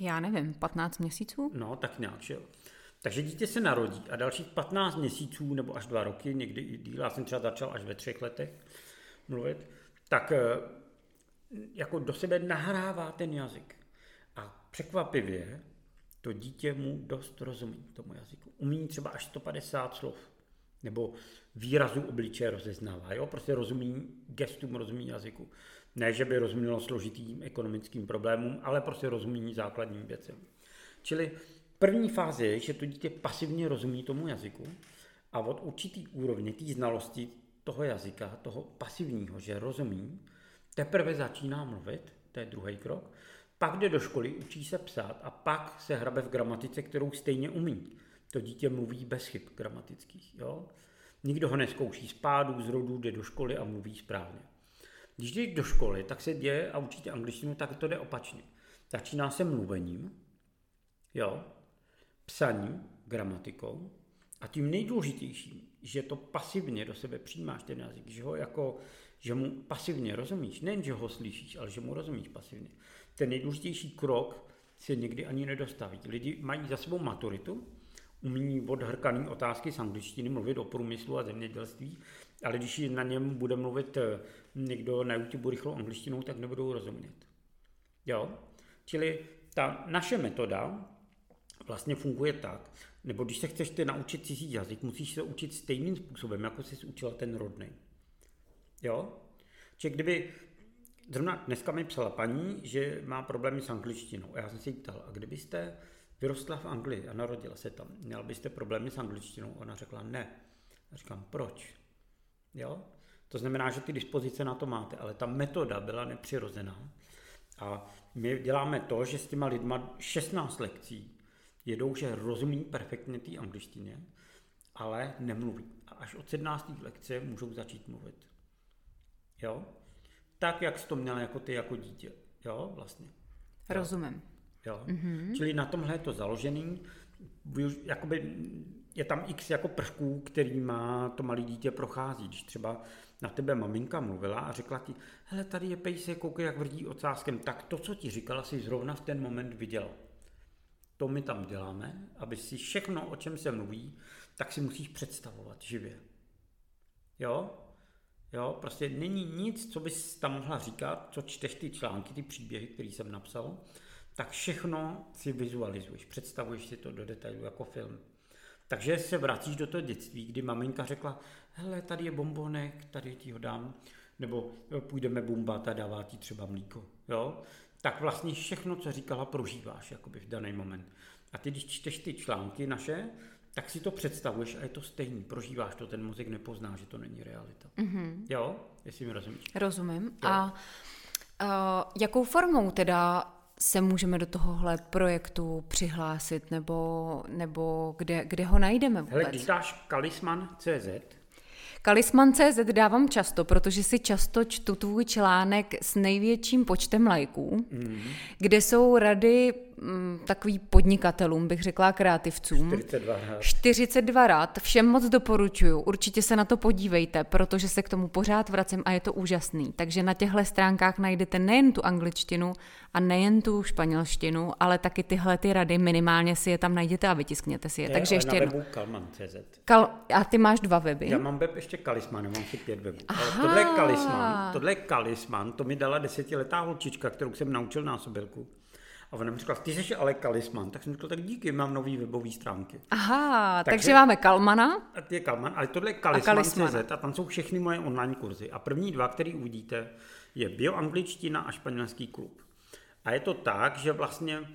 Já nevím, 15 měsíců? No, tak nějak, že jo. Takže dítě se narodí a dalších 15 měsíců nebo až dva roky, někdy i díl, já jsem třeba začal až ve třech letech mluvit, tak eh, jako do sebe nahrává ten jazyk. A překvapivě to dítě mu dost rozumí tomu jazyku. Umí třeba až 150 slov nebo výrazu obličeje rozeznává. Jo? Prostě rozumí gestům, rozumí jazyku. Ne, že by rozumělo složitým ekonomickým problémům, ale prostě rozumí základním věcem. Čili první fáze je, že to dítě pasivně rozumí tomu jazyku a od určitý úrovně té znalosti toho jazyka, toho pasivního, že rozumí, teprve začíná mluvit, to je druhý krok, pak jde do školy, učí se psát a pak se hrabe v gramatice, kterou stejně umí. To dítě mluví bez chyb gramatických. Jo? Nikdo ho neskouší z pádu, z rodu, jde do školy a mluví správně. Když jdeš do školy, tak se děje a učíte angličtinu, tak to jde opačně. Začíná se mluvením, jo, psaním, gramatikou a tím nejdůležitějším, že to pasivně do sebe přijímáš ten jazyk, že ho jako, že mu pasivně rozumíš, nejen, že ho slyšíš, ale že mu rozumíš pasivně. Ten nejdůležitější krok se někdy ani nedostaví. Lidi mají za sebou maturitu, umí odhrkaný otázky z angličtiny, mluvit o průmyslu a zemědělství, ale když na něm bude mluvit eh, někdo na YouTube rychlou angličtinou, tak nebudou rozumět. Jo? Čili ta naše metoda vlastně funguje tak, nebo když se chceš ty naučit cizí jazyk, musíš se učit stejným způsobem, jako jsi učila ten rodný. Jo? Čiže kdyby, zrovna dneska mi psala paní, že má problémy s angličtinou. A já jsem si ptal, a kdybyste vyrostla v Anglii a narodila se tam, měla byste problémy s angličtinou? Ona řekla ne. Já říkám, proč? Jo? To znamená, že ty dispozice na to máte, ale ta metoda byla nepřirozená. A my děláme to, že s těma lidma 16 lekcí jedou, že rozumí perfektně té angličtině, ale nemluví. A až od 17. lekce můžou začít mluvit. Jo? Tak, jak jsi to měl jako ty jako dítě. Jo, vlastně. Rozumím. Jo? Mm-hmm. Čili na tomhle je to založený. Jakoby je tam x jako prvků, který má to malé dítě prochází. Když třeba na tebe maminka mluvila a řekla ti, hele, tady je pejsek, koukej, jak vrdí ocáskem, tak to, co ti říkala, si zrovna v ten moment viděl. To my tam děláme, aby si všechno, o čem se mluví, tak si musíš představovat živě. Jo? Jo, prostě není nic, co bys tam mohla říkat, co čteš ty články, ty příběhy, které jsem napsal, tak všechno si vizualizuješ, představuješ si to do detailu jako film. Takže se vracíš do toho dětství, kdy maminka řekla, hele, tady je bombonek, tady ti ho dám, nebo půjdeme bumbat a dává ti třeba mlíko. Jo? Tak vlastně všechno, co říkala, prožíváš jakoby v daný moment. A ty, když čteš ty články naše, tak si to představuješ a je to stejný. Prožíváš to, ten mozek nepozná, že to není realita. Mm-hmm. Jo? Jestli mi rozumíš. Rozumím. Jo. A uh, jakou formou teda se můžeme do tohohle projektu přihlásit, nebo, nebo kde, kde ho najdeme vůbec? Hele, když dáš kalisman.cz, Kalisman.cz dávám často, protože si často čtu tvůj článek s největším počtem lajků, mm. kde jsou rady mm, takový podnikatelům, bych řekla kreativcům. 42 rád. 42 rád, všem moc doporučuju, určitě se na to podívejte, protože se k tomu pořád vracím a je to úžasný. Takže na těchto stránkách najdete nejen tu angličtinu a nejen tu španělštinu, ale taky tyhle ty rady, minimálně si je tam najděte a vytiskněte si je. Je, Takže ještě na jednou. Kal- a ty máš dva weby? Já mám web ještě Kalisman, já mám si pět webů. Ale tohle je Kalisman, tohle je Kalisman, to mi dala desetiletá holčička, kterou jsem naučil násobilku. A ona mi řekla, ty jsi ale Kalisman. Tak jsem řekl, tak díky, mám nový webový stránky. Aha, takže, Takže- máme Kalmana, A ty je Kalman, ale tohle je Kalisman. Kalisman.cz a tam jsou všechny moje online kurzy. A první dva, který uvidíte, je bioangličtina a španělský klub. A je to tak, že vlastně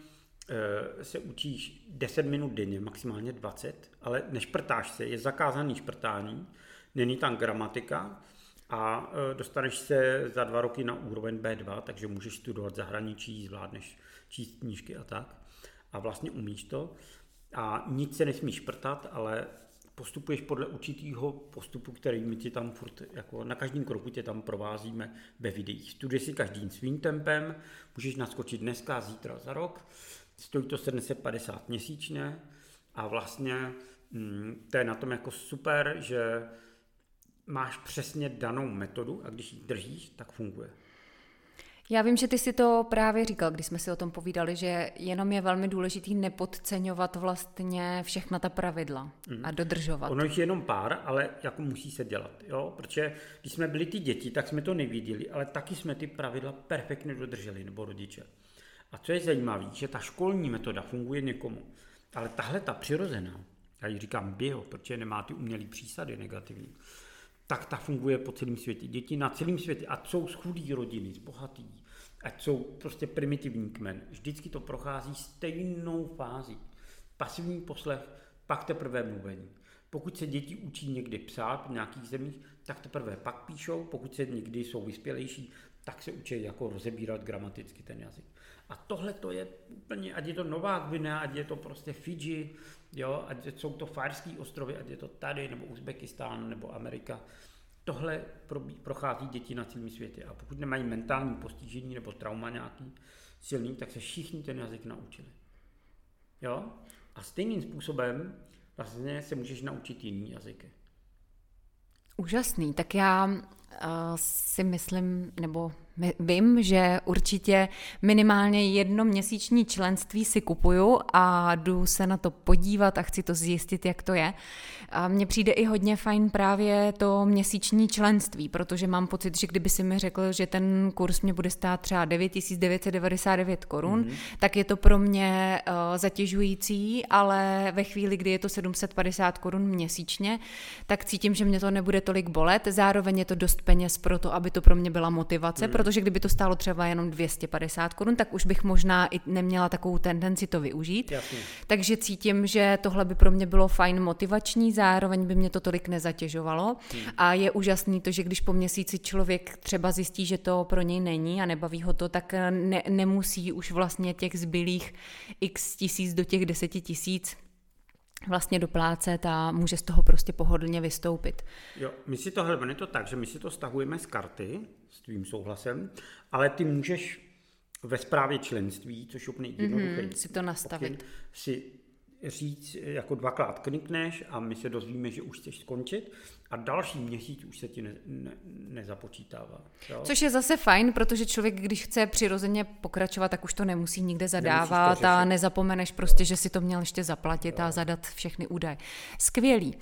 e, se učíš 10 minut denně, maximálně 20, ale nešprtáš se, je zakázaný šprtání, není tam gramatika a e, dostaneš se za dva roky na úroveň B2, takže můžeš studovat zahraničí, zvládneš číst knížky a tak. A vlastně umíš to. A nic se nesmíš šprtat, ale postupuješ podle určitého postupu, který my ti tam furt, jako na každém kroku tě tam provázíme ve videích. Studuješ si každým svým tempem, můžeš naskočit dneska, zítra, za rok. Stojí to 750 měsíčně a vlastně mm, to je na tom jako super, že máš přesně danou metodu a když ji držíš, tak funguje. Já vím, že ty si to právě říkal, když jsme si o tom povídali, že jenom je velmi důležitý nepodceňovat vlastně všechna ta pravidla mm. a dodržovat. Ono jich je jenom pár, ale jako musí se dělat, jo? protože když jsme byli ty děti, tak jsme to neviděli, ale taky jsme ty pravidla perfektně dodrželi, nebo rodiče. A co je zajímavé, že ta školní metoda funguje někomu, ale tahle ta přirozená, já ji říkám bio, protože nemá ty umělé přísady negativní, tak ta funguje po celém světě. Děti na celém světě, a jsou z chudý rodiny, z bohatý, ať jsou prostě primitivní kmen, vždycky to prochází stejnou fází. Pasivní poslech, pak teprve mluvení. Pokud se děti učí někdy psát v nějakých zemích, tak teprve pak píšou, pokud se někdy jsou vyspělejší, tak se učí jako rozebírat gramaticky ten jazyk. A tohle to je úplně, ať je to Nová Gvinea, ať je to prostě Fidži, jo, ať jsou to Farský ostrovy, ať je to tady, nebo Uzbekistán, nebo Amerika. Tohle prochází děti na celém světě. A pokud nemají mentální postižení nebo trauma nějaký silný, tak se všichni ten jazyk naučili. Jo? A stejným způsobem vlastně se můžeš naučit jiný jazyky. Úžasný. Tak já si myslím, nebo Vím, že určitě minimálně jedno měsíční členství si kupuju a jdu se na to podívat a chci to zjistit, jak to je. A mně přijde i hodně fajn právě to měsíční členství, protože mám pocit, že kdyby si mi řekl, že ten kurz mě bude stát třeba 9999 korun, mm-hmm. tak je to pro mě uh, zatěžující, ale ve chvíli, kdy je to 750 korun měsíčně, tak cítím, že mě to nebude tolik bolet. Zároveň je to dost peněz pro to, aby to pro mě byla motivace, mm-hmm protože kdyby to stálo třeba jenom 250 korun, tak už bych možná i neměla takovou tendenci to využít. Jasně. Takže cítím, že tohle by pro mě bylo fajn motivační, zároveň by mě to tolik nezatěžovalo. Hmm. A je úžasný to, že když po měsíci člověk třeba zjistí, že to pro něj není a nebaví ho to, tak ne, nemusí už vlastně těch zbylých x tisíc do těch deseti tisíc vlastně doplácet a může z toho prostě pohodlně vystoupit. Jo, my si to, hele, je to tak, že my si to stahujeme z karty s tvým souhlasem, ale ty můžeš ve správě členství, což je úplně jednoduché. Mm-hmm, si to nastavit. Si říct, jako dvakrát klikneš a my se dozvíme, že už chceš skončit a další měsíc už se ti ne, ne, nezapočítává. Jo? Což je zase fajn, protože člověk, když chce přirozeně pokračovat, tak už to nemusí nikde zadávat a nezapomeneš prostě, že si to měl ještě zaplatit jo. a zadat všechny údaje. Skvělý.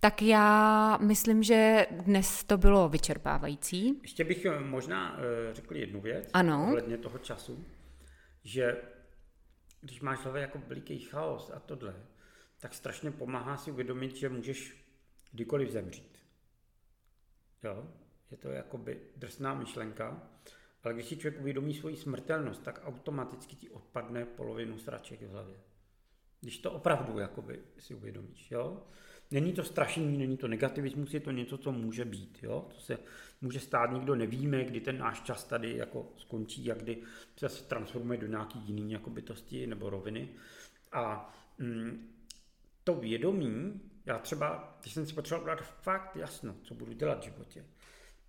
Tak já myslím, že dnes to bylo vyčerpávající. Ještě bych eh, možná eh, řekl jednu věc ano. ohledně toho času, že když máš hlavě jako veliký chaos a tohle, tak strašně pomáhá si uvědomit, že můžeš kdykoliv zemřít. Jo? Je to jakoby drsná myšlenka, ale když si člověk uvědomí svoji smrtelnost, tak automaticky ti odpadne polovinu sraček v hlavě. Když to opravdu jakoby si uvědomíš. Jo? Není to strašení, není to negativismus, je to něco, co může být. Jo? To se může stát, nikdo nevíme, kdy ten náš čas tady jako skončí a kdy se transformuje do nějaký jiný jako bytosti nebo roviny. A mm, to vědomí, třeba, když jsem si potřeboval dát fakt jasno, co budu dělat v životě,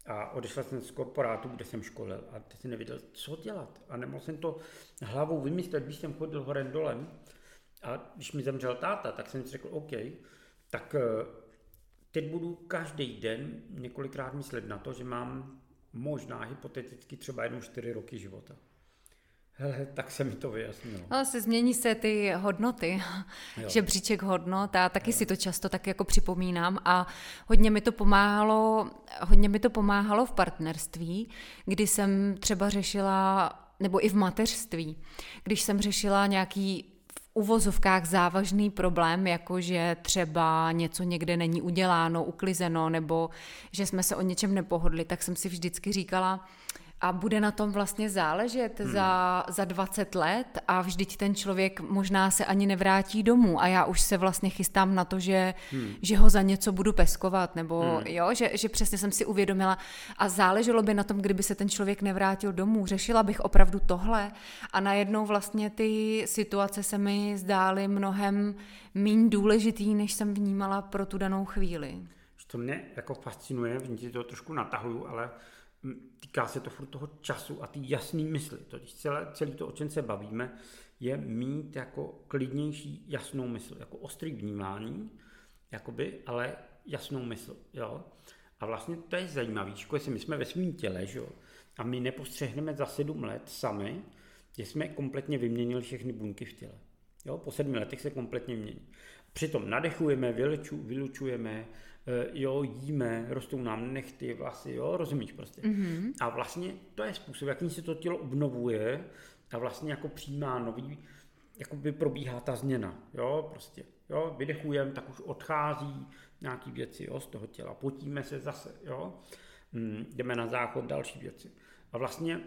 a odešel jsem z korporátu, kde jsem školil a teď jsem nevěděl, co dělat. A nemohl jsem to hlavou vymyslet, když jsem chodil horem dolem. A když mi zemřel táta, tak jsem si řekl, OK, tak eh, teď budu každý den několikrát myslet na to, že mám možná hypoteticky třeba jenom čtyři roky života. Hele, tak se mi to vyjasnilo. Ale se změní se ty hodnoty, jo. žebříček hodnot a taky jo. si to často tak jako připomínám a hodně mi to pomáhalo, hodně mi to pomáhalo v partnerství, kdy jsem třeba řešila, nebo i v mateřství, když jsem řešila nějaký uvozovkách závažný problém, jako že třeba něco někde není uděláno, uklizeno, nebo že jsme se o něčem nepohodli, tak jsem si vždycky říkala, a bude na tom vlastně záležet hmm. za, za 20 let a vždyť ten člověk možná se ani nevrátí domů a já už se vlastně chystám na to, že, hmm. že ho za něco budu peskovat, nebo hmm. jo, že, že přesně jsem si uvědomila a záleželo by na tom, kdyby se ten člověk nevrátil domů. Řešila bych opravdu tohle a najednou vlastně ty situace se mi zdály mnohem méně důležitý, než jsem vnímala pro tu danou chvíli. To mě jako fascinuje, v to trošku natahuju, ale týká se to furt toho času a ty jasný mysli. To, celé, celé to, o čem se bavíme, je mít jako klidnější, jasnou mysl, jako ostrý vnímání, jakoby, ale jasnou mysl. Jo? A vlastně to je zajímavé, že my jsme ve svém těle, že jo? A my nepostřehneme za sedm let sami, že jsme kompletně vyměnili všechny buňky v těle. Jo? Po sedmi letech se kompletně mění. Přitom nadechujeme, vyleču, vylučujeme, eh, jo, jíme, rostou nám nechty, vlasy, jo, rozumíš prostě. Mm-hmm. A vlastně to je způsob, jakým se to tělo obnovuje a vlastně jako přijímá nový, jako by probíhá ta změna, jo, prostě, jo, vydechujeme, tak už odchází nějaký věci, jo, z toho těla, potíme se zase, jo, hm, jdeme na záchod, další věci. A vlastně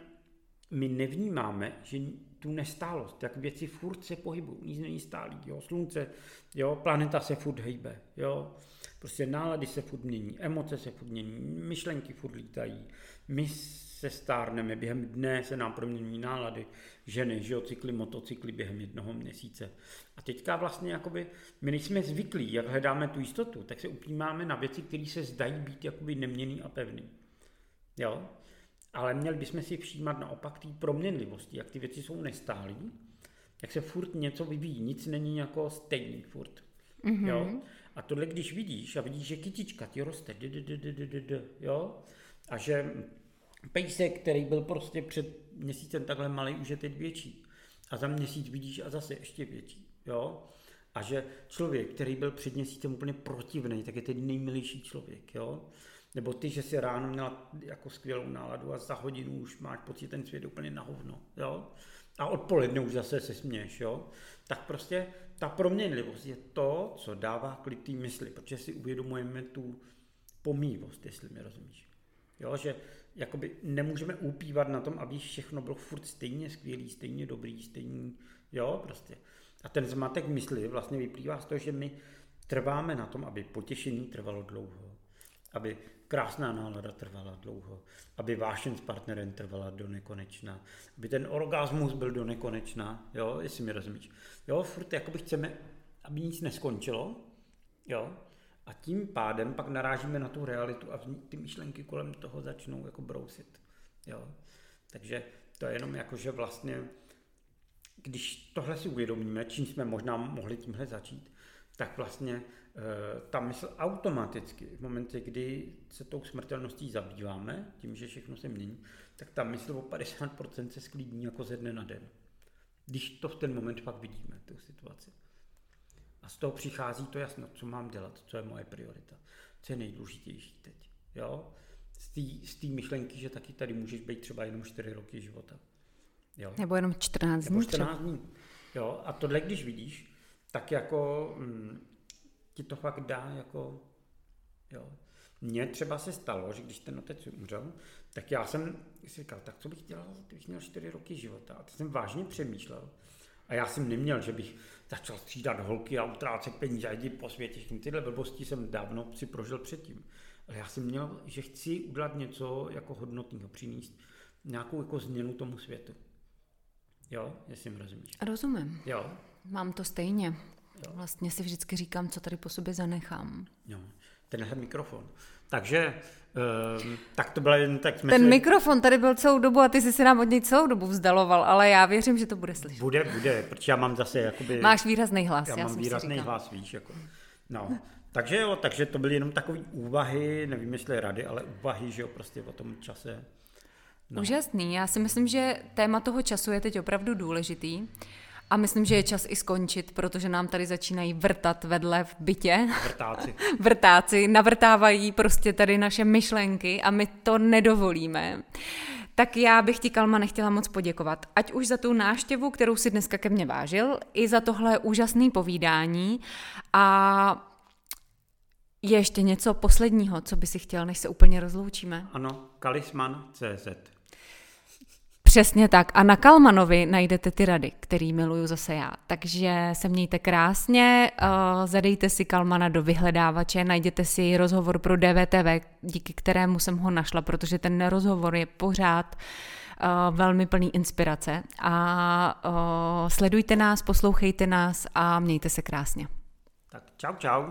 my nevnímáme, že tu nestálost, jak věci furt se pohybují, nic není stálý, jo, slunce, jo, planeta se furt hejbe, jo, prostě nálady se furt mění, emoce se furt mění, myšlenky furt lítají, my se stárneme, během dne se nám promění nálady, ženy, že jo, cykly, motocykly během jednoho měsíce. A teďka vlastně jakoby, my nejsme zvyklí, jak hledáme tu jistotu, tak se upímáme na věci, které se zdají být jakoby neměný a pevný. Jo? Ale měli bychom si všímat naopak té proměnlivosti, jak ty věci jsou nestálé, jak se furt něco vyvíjí, nic není jako stejný furt. Mm-hmm. Jo? A tohle, když vidíš a vidíš, že kytička ti roste, jo? a že pejsek, který byl prostě před měsícem takhle malý, už je teď větší. A za měsíc vidíš a zase ještě větší. Jo? A že člověk, který byl před měsícem úplně protivný, tak je teď nejmilější člověk. Jo? Nebo ty, že si ráno měla jako skvělou náladu a za hodinu už máš pocit, ten svět úplně na hovno. Jo? A odpoledne už zase se směš. Jo? Tak prostě ta proměnlivost je to, co dává klid té mysli, protože si uvědomujeme tu pomývost, jestli mi rozumíš. Jo, že jakoby nemůžeme upívat na tom, aby všechno bylo furt stejně skvělý, stejně dobrý, stejný, jo, prostě. A ten zmatek mysli vlastně vyplývá z toho, že my trváme na tom, aby potěšení trvalo dlouho, aby krásná nálada trvala dlouho, aby vášen s partnerem trvala do nekonečna, aby ten orgasmus byl do nekonečna, jo, jestli mi rozumíš. Jo, furt jakoby chceme, aby nic neskončilo, jo, a tím pádem pak narážíme na tu realitu a ty myšlenky kolem toho začnou jako brousit. Jo. Takže to je jenom jako, že vlastně, když tohle si uvědomíme, čím jsme možná mohli tímhle začít, tak vlastně ta mysl automaticky, v momentě, kdy se tou smrtelností zabýváme, tím, že všechno se mění, tak ta mysl o 50% se sklidní jako ze dne na den. Když to v ten moment pak vidíme, tu situaci. A z toho přichází to jasno, co mám dělat, co je moje priorita, co je nejdůležitější teď. Jo? Z té myšlenky, že taky tady můžeš být třeba jenom 4 roky života. Jo? Nebo jenom 14 dní. Nebo 14 dní. Jo? A tohle, když vidíš, tak jako hm, ti to fakt dá jako, jo. Mně třeba se stalo, že když ten otec umřel, tak já jsem si říkal, tak co bych dělal, kdybych měl 4 roky života. A to jsem vážně přemýšlel. A já jsem neměl, že bych začal střídat holky a utrácet peníze a jít po světě. Tyhle blbosti jsem dávno si prožil předtím. Ale já jsem měl, že chci udělat něco jako hodnotného, přinést nějakou jako změnu tomu světu. Jo, jestli mi rozumíš. Rozumím. Jo. Mám to stejně. Jo. Vlastně si vždycky říkám, co tady po sobě zanechám. Jo. Tenhle mikrofon. Takže Uh, tak to byla jen tak... Ten mikrofon tady byl celou dobu a ty jsi se nám od něj celou dobu vzdaloval, ale já věřím, že to bude slyšet. Bude, bude, protože já mám zase jakoby... Máš výrazný hlas, já, já mám výrazný hlas, víš, jako... No, takže jo, takže to byly jenom takové úvahy, nevím jestli rady, ale úvahy, že jo, prostě o tom čase. No. Úžasný, já si myslím, že téma toho času je teď opravdu důležitý. A myslím, že je čas i skončit, protože nám tady začínají vrtat vedle v bytě. Vrtáci. Vrtáci navrtávají prostě tady naše myšlenky a my to nedovolíme. Tak já bych ti, Kalma, nechtěla moc poděkovat. Ať už za tu náštěvu, kterou si dneska ke mně vážil, i za tohle úžasné povídání. A je ještě něco posledního, co by si chtěl, než se úplně rozloučíme? Ano, kalisman.cz Přesně tak. A na Kalmanovi najdete ty rady, který miluju zase já. Takže se mějte krásně, uh, zadejte si Kalmana do vyhledávače, najděte si rozhovor pro DVTV, díky kterému jsem ho našla, protože ten rozhovor je pořád uh, velmi plný inspirace. A uh, sledujte nás, poslouchejte nás a mějte se krásně. Tak čau, čau.